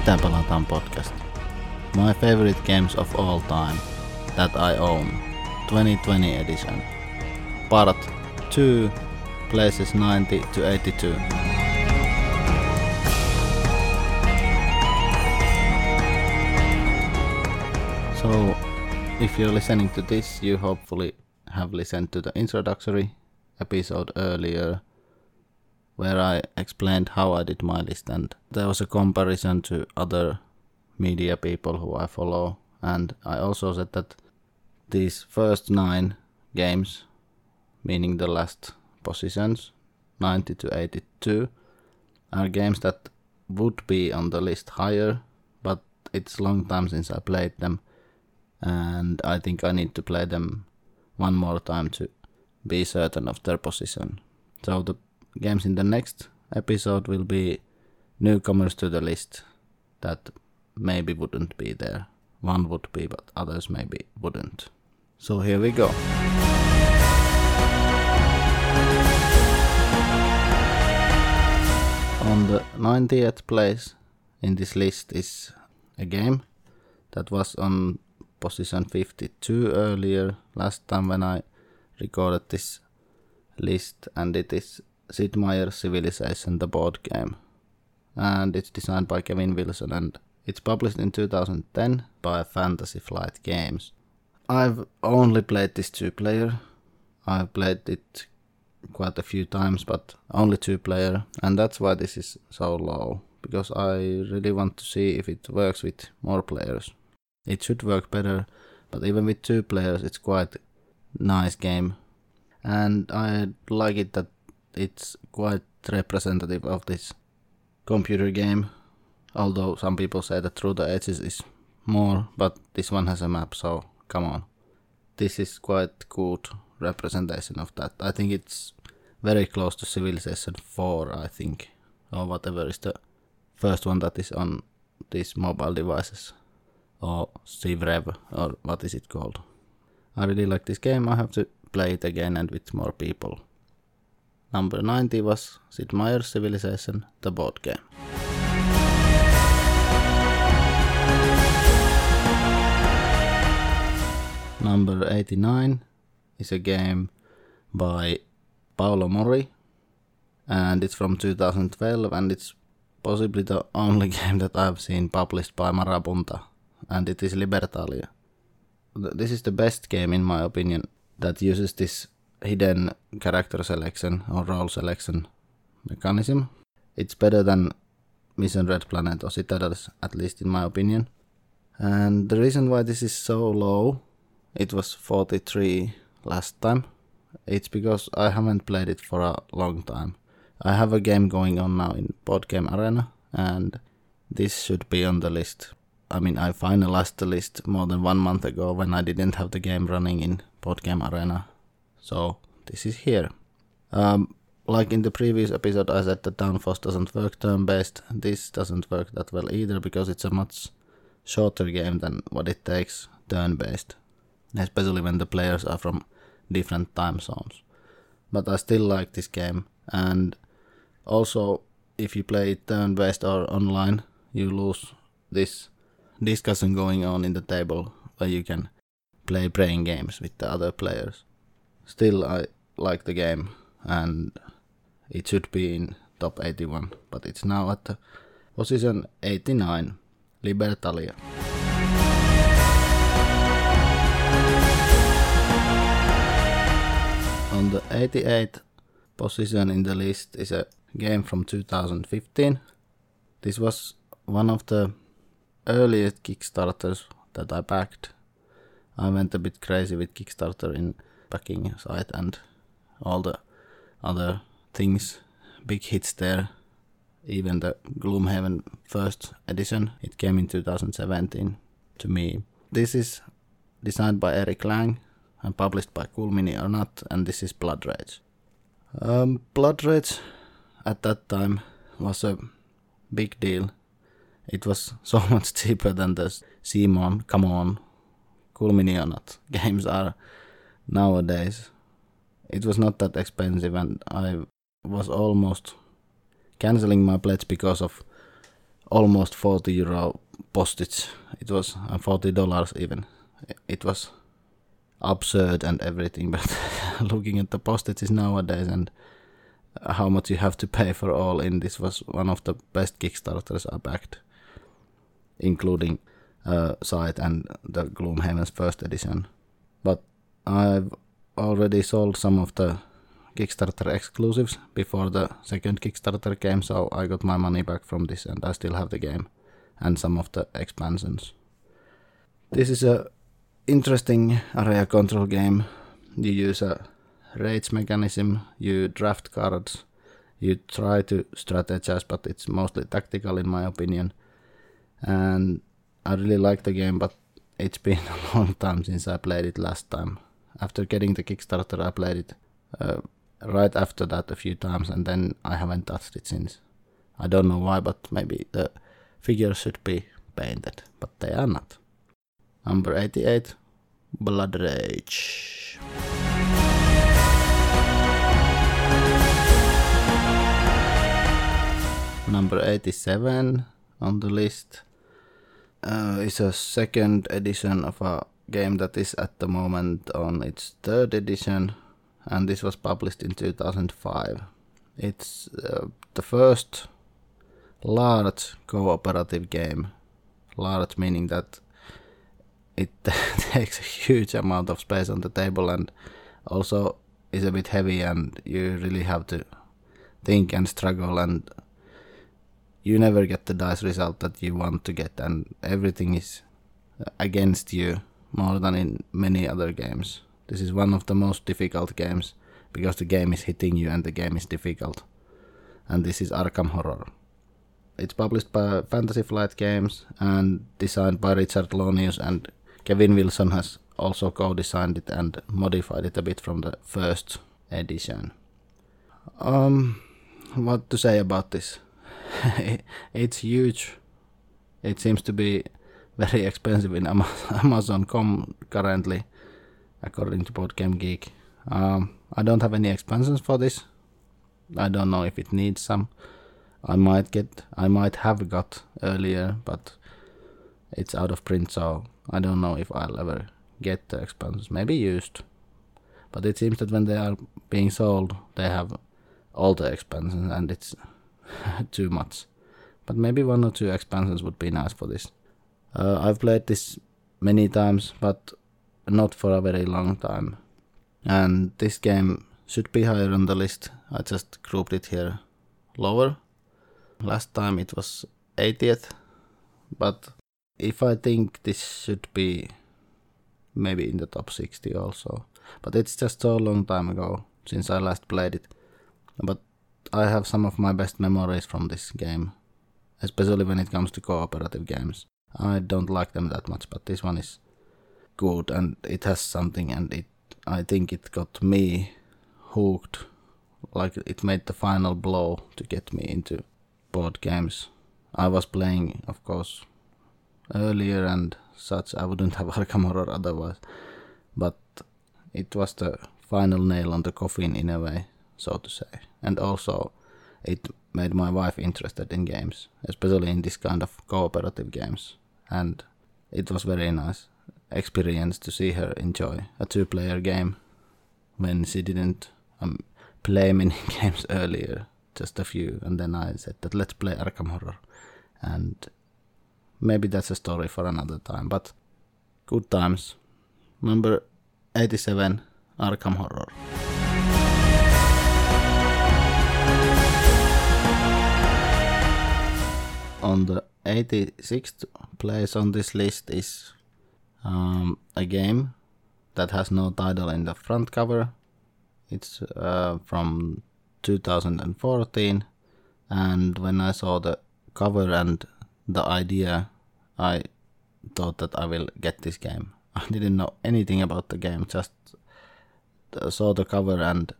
Mitä pelataan podcast? My favorite games of all time that I own. 2020 edition. Part 2 places 90 to 82. So, if you're listening to this, you hopefully have listened to the introductory episode earlier where I explained how I did my list and there was a comparison to other media people who I follow and I also said that these first nine games, meaning the last positions, 90 to 82, are games that would be on the list higher, but it's long time since I played them and I think I need to play them one more time to be certain of their position. So the games in the next episode will be newcomers to the list that maybe wouldn't be there. One would be, but others maybe wouldn't. So here we go. On the 90th place in this list is a game that was on position 52 earlier last time when I recorded this list and it is Sid Meier's Civilization the board game and it's designed by Kevin Wilson and it's published in 2010 by Fantasy Flight Games. I've only played this two player. I've played it quite a few times but only two player and that's why this is so low because I really want to see if it works with more players. It should work better, but even with two players, it's quite nice game. And I like it that it's quite representative of this computer game. Although some people say that Through the Ages is more, but this one has a map, so come on. This is quite good representation of that. I think it's very close to Civilization 4, I think, or whatever is the first one that is on these mobile devices or Civrev or what is it called. I really like this game. I have to play it again and with more people. Number 90 was Sid Meier's Civilization, the board game. Number 89 is a game by Paolo Mori and it's from 2012 and it's possibly the only game that I've seen published by Marabunta and it is Libertalia. This is the best game, in my opinion, that uses this hidden character selection or role selection mechanism. It's better than Mission Red Planet or Citadels, at least in my opinion. And the reason why this is so low, it was 43 last time, it's because I haven't played it for a long time. I have a game going on now in Board Game Arena, and this should be on the list I mean, I finalized the list more than one month ago when I didn't have the game running in Game Arena. So this is here. Um, like in the previous episode, I said that Downforce doesn't work turn based. This doesn't work that well either because it's a much shorter game than what it takes turn based, especially when the players are from different time zones. But I still like this game, and also if you play turn based or online, you lose this discussion going on in the table where you can play playing games with the other players. Still, I like the game and it should be in top 81, but it's now at position 89, Libertalia. On the 88th position in the list is a game from 2015. This was one of the earliest Kickstarters that I backed, I went a bit crazy with Kickstarter in backing site and all the other things, big hits there. Even the Gloomhaven first edition, it came in 2017 to me. This is designed by Eric Lang and published by Cool Mini or Not, and this is Blood Rage. Um, Blood Rage at that time was a big deal it was so much cheaper than the CMON, come on, cool mini or not, games are nowadays. It was not that expensive and I was almost canceling my pledge because of almost 40 euro postage. It was uh, 40 dollars even. It was absurd and everything, but looking at the postages nowadays and how much you have to pay for all in, this was one of the best Kickstarters I backed, including uh, Scythe and the Gloomhaven's first edition. But I've already sold some of the Kickstarter exclusives before the second Kickstarter came, so I got my money back from this and I still have the game and some of the expansions. This is a interesting area control game. You use a rage mechanism, you draft cards, you try to strategize, but it's mostly tactical in my opinion. And I really like the game, but it's been a long time since I played it last time. After getting the Kickstarter, I played it uh, right after that a few times, and then I haven't touched it since. I don't know why, but maybe the figures should be painted, but they are not. Number 88 Blood Rage. Number 87 on the list uh, is a second edition of a game that is at the moment on its third edition, and this was published in 2005. It's uh, the first large cooperative game. Large meaning that it takes a huge amount of space on the table and also is a bit heavy and you really have to think and struggle and you never get the dice result that you want to get and everything is against you more than in many other games. This is one of the most difficult games because the game is hitting you and the game is difficult. And this is Arkham Horror. It's published by Fantasy Flight Games and designed by Richard Launius and Kevin Wilson has also co-designed it and modified it a bit from the first edition. Um, what to say about this? it's huge. It seems to be very expensive in Amazon.com currently, according to Board Game Geek. Um, I don't have any expansions for this. I don't know if it needs some. I might get, I might have got earlier, but it's out of print, so I don't know if I'll ever get the expansions. Maybe used, but it seems that when they are being sold, they have all the expansions, and it's too much. But maybe one or two expansions would be nice for this. Uh, I've played this many times, but not for a very long time. And this game should be higher on the list. I just grouped it here lower. Last time it was 80th, but if I think this should be maybe in the top 60 also. But it's just so long time ago since I last played it. But I have some of my best memories from this game, especially when it comes to cooperative games. I don't like them that much, but this one is good and it has something and it I think it got me hooked like it made the final blow to get me into board games. I was playing of course earlier and such I wouldn't have Arkham Horror otherwise but it was the final nail on the coffin in a way so to say. And also, it made my wife interested in games, especially in this kind of cooperative games. And it was very nice experience to see her enjoy a two-player game when she didn't um, play many games earlier, just a few. And then I said that let's play Arkham Horror, and maybe that's a story for another time. But good times. Number 87, Arkham Horror. on the 86th place on this list is um, a game that has no title in the front cover. It's uh, from 2014, and when I saw the cover and the idea, I thought that I will get this game. I didn't know anything about the game, just saw the cover and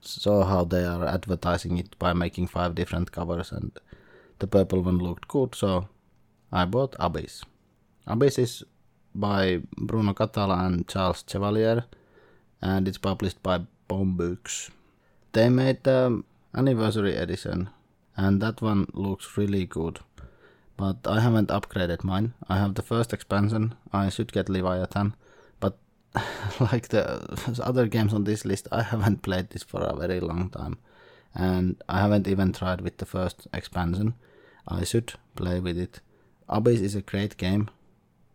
saw how they are advertising it by making five different covers and the purple one looked good, so I bought Abyss. Abyss is by Bruno Cathala and Charles Chevalier, and it's published by Bombyx. They made the anniversary edition, and that one looks really good. but I haven't upgraded mine. I have the first expansion. I should get Leviathan, but like the other games on this list, I haven't played this for a very long time, and I haven't even tried with the first expansion. I should play with it. Abyss is a great game.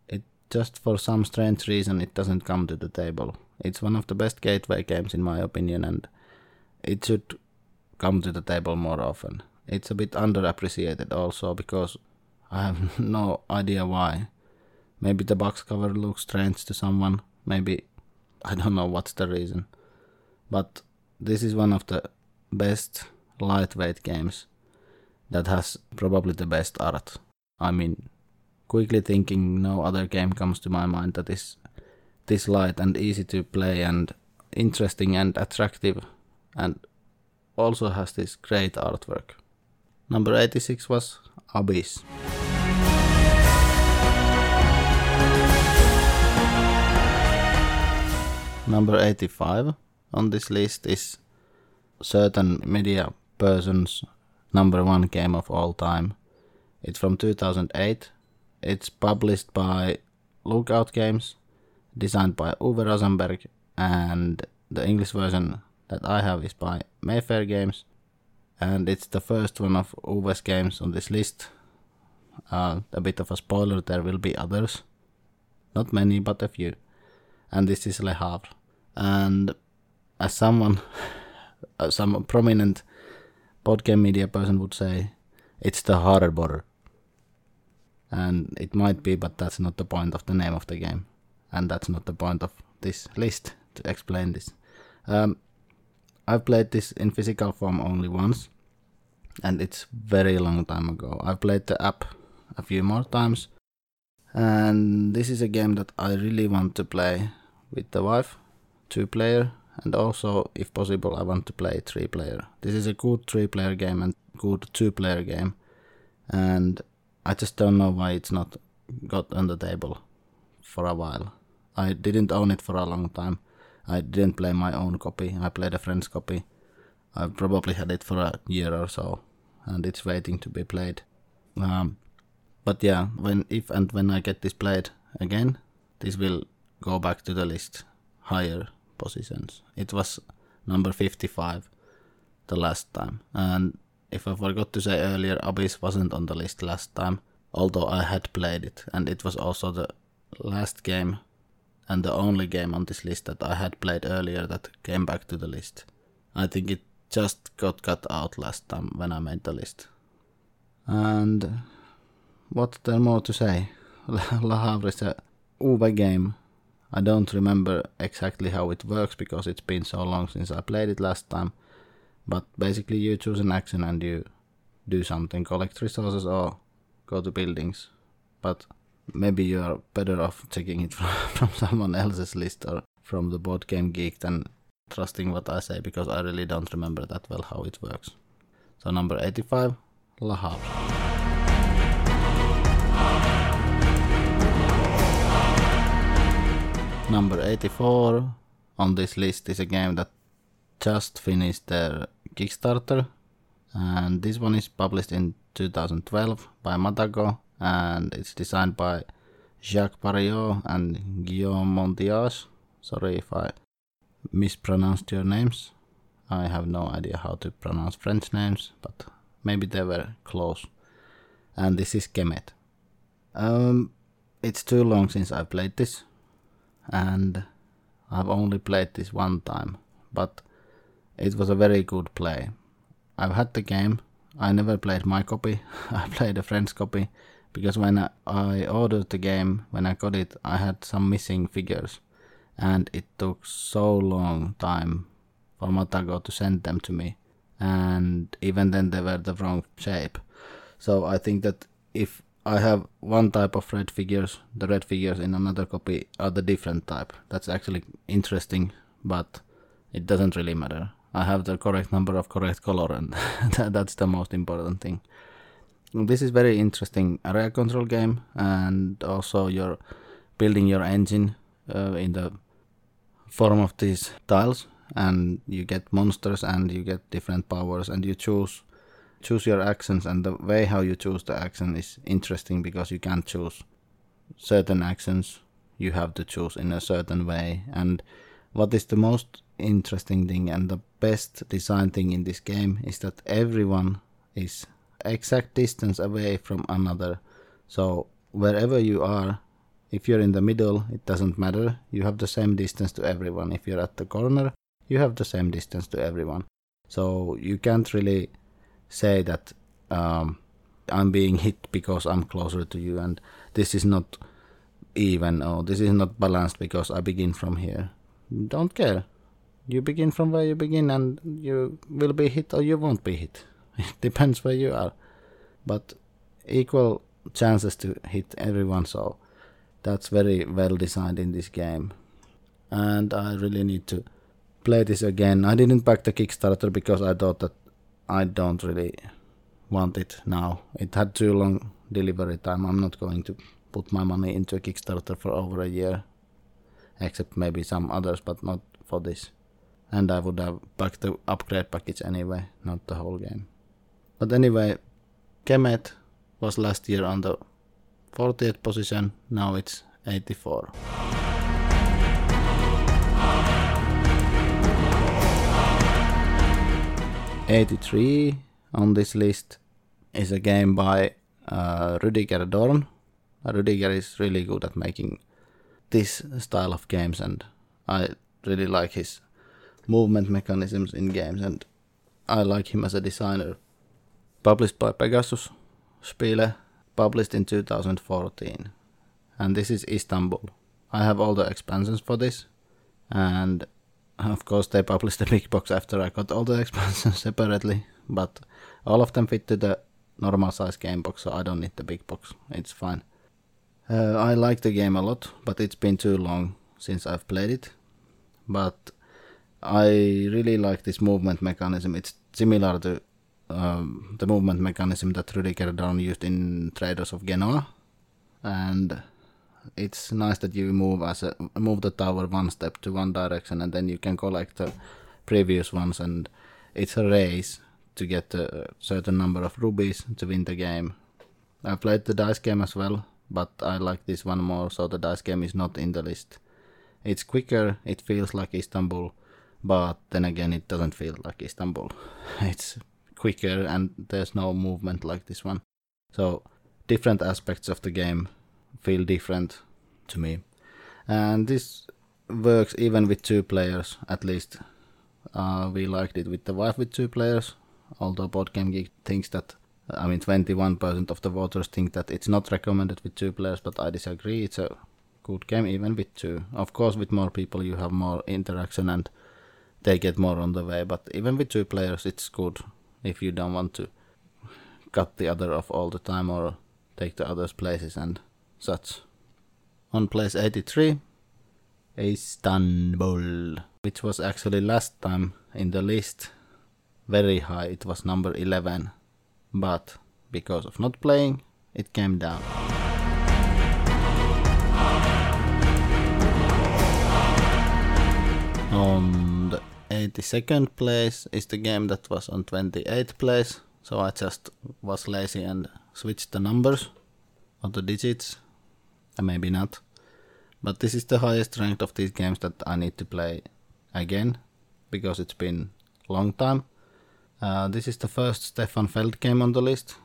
It just for some strange reason it doesn't come to the table. It's one of the best gateway games in my opinion, and it should come to the table more often. It's a bit underappreciated also because I have no idea why. Maybe the box cover looks strange to someone. Maybe I don't know what's the reason. But this is one of the best lightweight games that has probably the best art. I mean, quickly thinking, no other game comes to my mind that is this light and easy to play and interesting and attractive and also has this great artwork. Number 86 was Abyss. Number 85 on this list is certain media person's number one game of all time. It's from 2008. It's published by Lookout Games, designed by Uwe Rosenberg, and the English version that I have is by Mayfair Games, and it's the first one of Uwe's games on this list. Uh, a bit of a spoiler, there will be others. Not many, but a few and this is Le Havre. And as someone, some prominent game media person would say, it's the harbor. And it might be, but that's not the point of the name of the game. And that's not the point of this list to explain this. Um, I've played this in physical form only once, and it's very long time ago. I've played the app a few more times, and this is a game that I really want to play with the wife, two player, and also, if possible, I want to play three player. This is a good three player game and good two player game, and I just don't know why it's not got on the table for a while. I didn't own it for a long time. I didn't play my own copy. I played a friend's copy. I've probably had it for a year or so, and it's waiting to be played. Um, but yeah, when if and when I get this played again, this will go back to the list higher positions. It was number 55 the last time. And if I forgot to say earlier, Abyss wasn't on the list last time, although I had played it. And it was also the last game and the only game on this list that I had played earlier that came back to the list. I think it just got cut out last time when I made the list. And what there more to say? Le Havre is a Uwe game I don't remember exactly how it works because it's been so long since I played it last time. But basically, you choose an action and you do something, collect resources or go to buildings. But maybe you are better off checking it from, from someone else's list or from the board game geek than trusting what I say because I really don't remember that well how it works. So number 85, Le Havre. Number 84 on this list is a game that just finished their Kickstarter, and this one is published in 2012 by Matagot, and it's designed by Jacques Parriot and Guillaume Montiage. Sorry if I mispronounced your names. I have no idea how to pronounce French names, but maybe they were close. And this is Kemet. Um, it's too long since I played this, and I've only played this one time, but it was a very good play. I've had the game. I never played my copy. I played a friend's copy because when I ordered the game, when I got it, I had some missing figures, and it took so long time for Matagot to send them to me, and even then they were the wrong shape. So I think that if I have one type of red figures. The red figures in another copy are the different type. That's actually interesting, but it doesn't really matter. I have the correct number of correct color, and that's the most important thing. This is very interesting area control game, and also you're building your engine uh, in the form of these tiles, and you get monsters and you get different powers, and you choose choose your actions, and the way how you choose the action is interesting because you can't choose certain actions. You have to choose in a certain way. And what is the most interesting thing and the best design thing in this game is that everyone is exact distance away from another. So wherever you are, if you're in the middle, it doesn't matter. You have the same distance to everyone. If you're at the corner, you have the same distance to everyone. So you can't really say that um, I'm being hit because I'm closer to you, and this is not even or this is not balanced because I begin from here. Don't care. You begin from where you begin, and you will be hit or you won't be hit. It depends where you are, but equal chances to hit everyone. So that's very well designed in this game, and I really need to play this again. I didn't back the Kickstarter because I thought that I don't really want it now. It had too long delivery time. I'm not going to put my money into a Kickstarter for over a year, except maybe some others, but not for this. And I would have backed the upgrade package anyway, not the whole game. But anyway, Kemet was last year on the 40th position, now it's 84. Eighty-three on this list is a game by uh, Rudiger Dorn. Rudiger is really good at making this style of games, and I really like his movement mechanisms in games, and I like him as a designer. Published by Pegasus Spiele, published in 2014, and this is Istanbul. I have all the expansions for this, and of course they published the big box after I got all the expansions separately, but all of them fit to the normal size game box, so I don't need the big box. It's fine. Uh, I like the game a lot, but it's been too long since I've played it. But I really like this movement mechanism. It's similar to um, the movement mechanism that Rudiger Dorn used in Traders of Genoa, and it's nice that you move as a move the tower one step to one direction, and then you can collect the previous ones, and it's a race to get a certain number of rubies to win the game. I played the dice game as well, but I like this one more, so the dice game is not in the list. It's quicker, it feels like Istanbul, but then again, it doesn't feel like Istanbul. It's quicker and there's no movement like this one. So, different aspects of the game feel different to me. And this works even with two players, at least. Uh, we liked it with the wife with two players, although Board Game Geek thinks that, I mean, 21% of the voters think that it's not recommended with two players, but I disagree. It's a good game even with two. Of course, with more people, you have more interaction and they get more on the way, but even with two players, it's good if you don't want to cut the other off all the time or take the other's places and such. On place 83, Istanbul, which was actually last time in the list very high, it was number 11, but because of not playing, it came down. On the 82nd place is the game that was on 28th place, so I just was lazy and switched the numbers or the digits, maybe not. But this is the highest ranked of these games that I need to play again because it's been long time. Uh, this is the first Stefan Feld game on the list.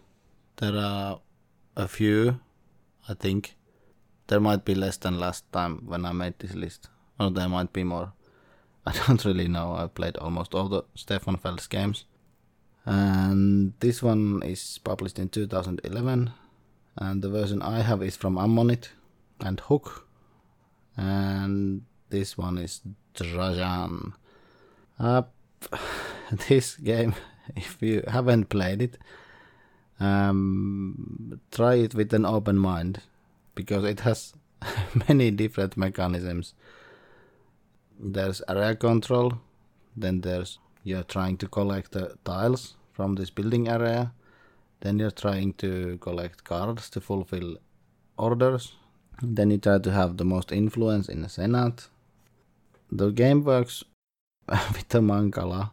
There are a few, I think. There might be less than last time when I made this list, or there might be more. I don't really know. I played almost all the Stefan Feld's games. And this one is published in 2011, and the version I have is from Ammonit and Huch. And this one is Trajan. Uh, this game, if you haven't played it, um, try it with an open mind because it has many different mechanisms. There's area control, then there's you're trying to collect the tiles from this building area, then you're trying to collect cards to fulfill orders, then you try to have the most influence in the Senate. The game works with the Mancala,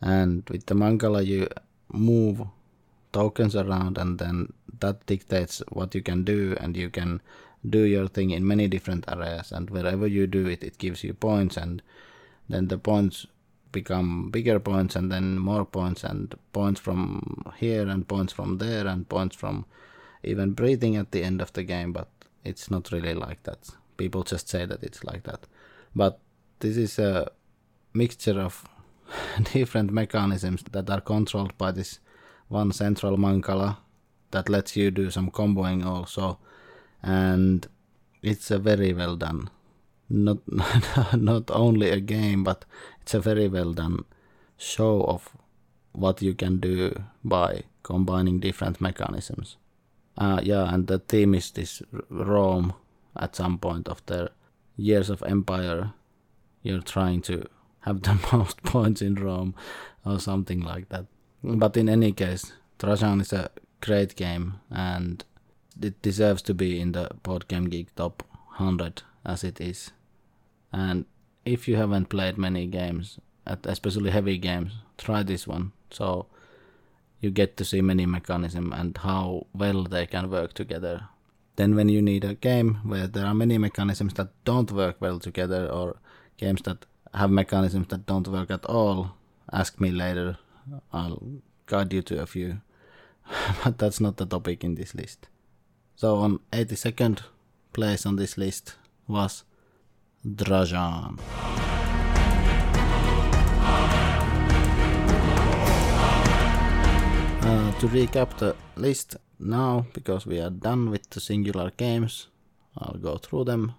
and with the Mancala you move tokens around and then that dictates what you can do. And you can do your thing in many different areas. And wherever you do it it gives you points. And then the points become bigger points and then more points. And points from here and points from there and points from even breathing at the end of the game. But it's not really like that. People just say that it's like that. But this is a mixture of different mechanisms that are controlled by this one central mancala that lets you do some comboing also. And it's a very well done. Not not only a game but it's a very well done show of what you can do by combining different mechanisms uh, yeah and the theme is this rome at some point of years of empire. You're trying to have the most points in rome or something like that. But in any case trajan is a great game and it deserves to be in the board game geek top 100 as it is. And if you haven't played many games especially heavy games try this one. So you get to see many mechanisms and how well they can work together. Then when you need a game where there are many mechanisms that don't work well together or games that have mechanisms that don't work at all ask me later. I'll guide you to a few. But that's not the topic in this list. So on 82nd place on this list was Trajan. To recap the list now, because we are done with the singular games, I'll go through them.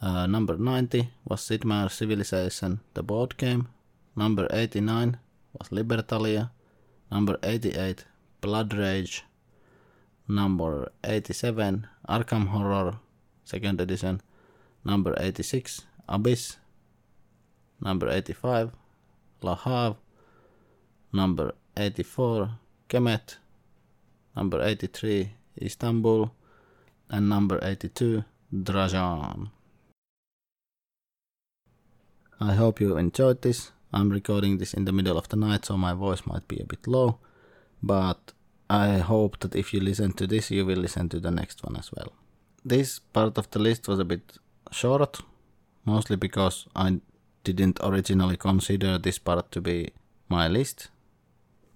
Uh, number 90 was Sid Meier's Civilization, the board game. Number 89 was Libertalia. Number 88, Blood Rage. Number 87, Arkham Horror, second edition. Number 86, Abyss. Number 85, Le Havre. Number 84, Kemet. Number 83, Istanbul. And number 82, Trajan. I hope you enjoyed this. I'm recording this in the middle of the night, so my voice might be a bit low, but I hope that if you listen to this, you will listen to the next one as well. This part of the list was a bit short, mostly because I didn't originally consider this part to be my list.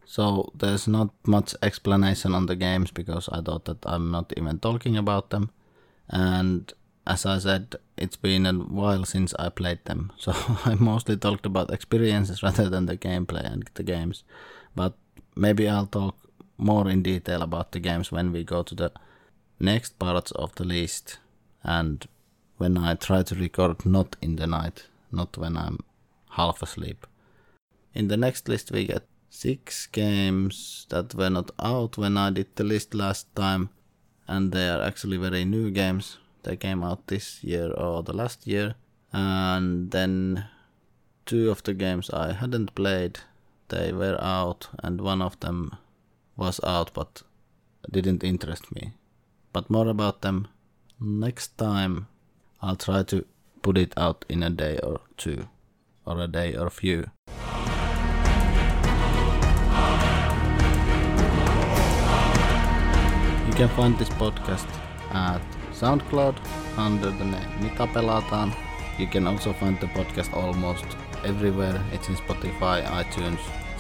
So there's not much explanation on the games because I thought that I'm not even talking about them. And as I said, it's been a while since I played them. So I mostly talked about experiences rather than the gameplay and the games. But maybe I'll talk more in detail about the games when we go to the next parts of the list and when I try to record not in the night, not when I'm half asleep. In the next list, we get six games that were not out when I did the list last time, and they are actually very new games. They came out this year or the last year, and then two of the games I hadn't played, they were out, and one of them was out but didn't interest me. But more about them next time. I'll try to put it out in a day or two, or a day or few. Can find this podcast at SoundCloud under the name Mitä pelataan. You can also find the podcast almost everywhere. It's in Spotify, iTunes,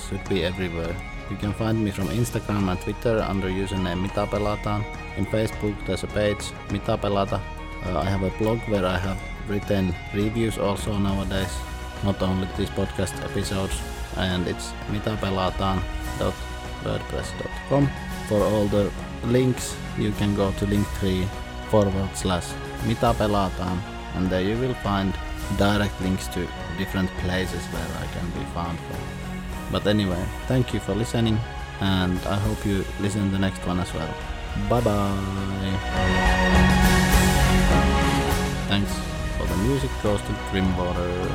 should be everywhere. You can find me from Instagram and Twitter under username Mitä pelataan. In Facebook there's a page Mitä pelata. Uh, I have a blog where I have written reviews also nowadays, not only these podcast episodes. And it's mitapelataan.wordpress.com. For all the links you can go to linktree forward slash mitapelataan and there you will find direct links to different places where I can be found. But anyway, thank you for listening, and I hope you listen the next one as well. Bye bye. Thanks for the music goes to Grimwater.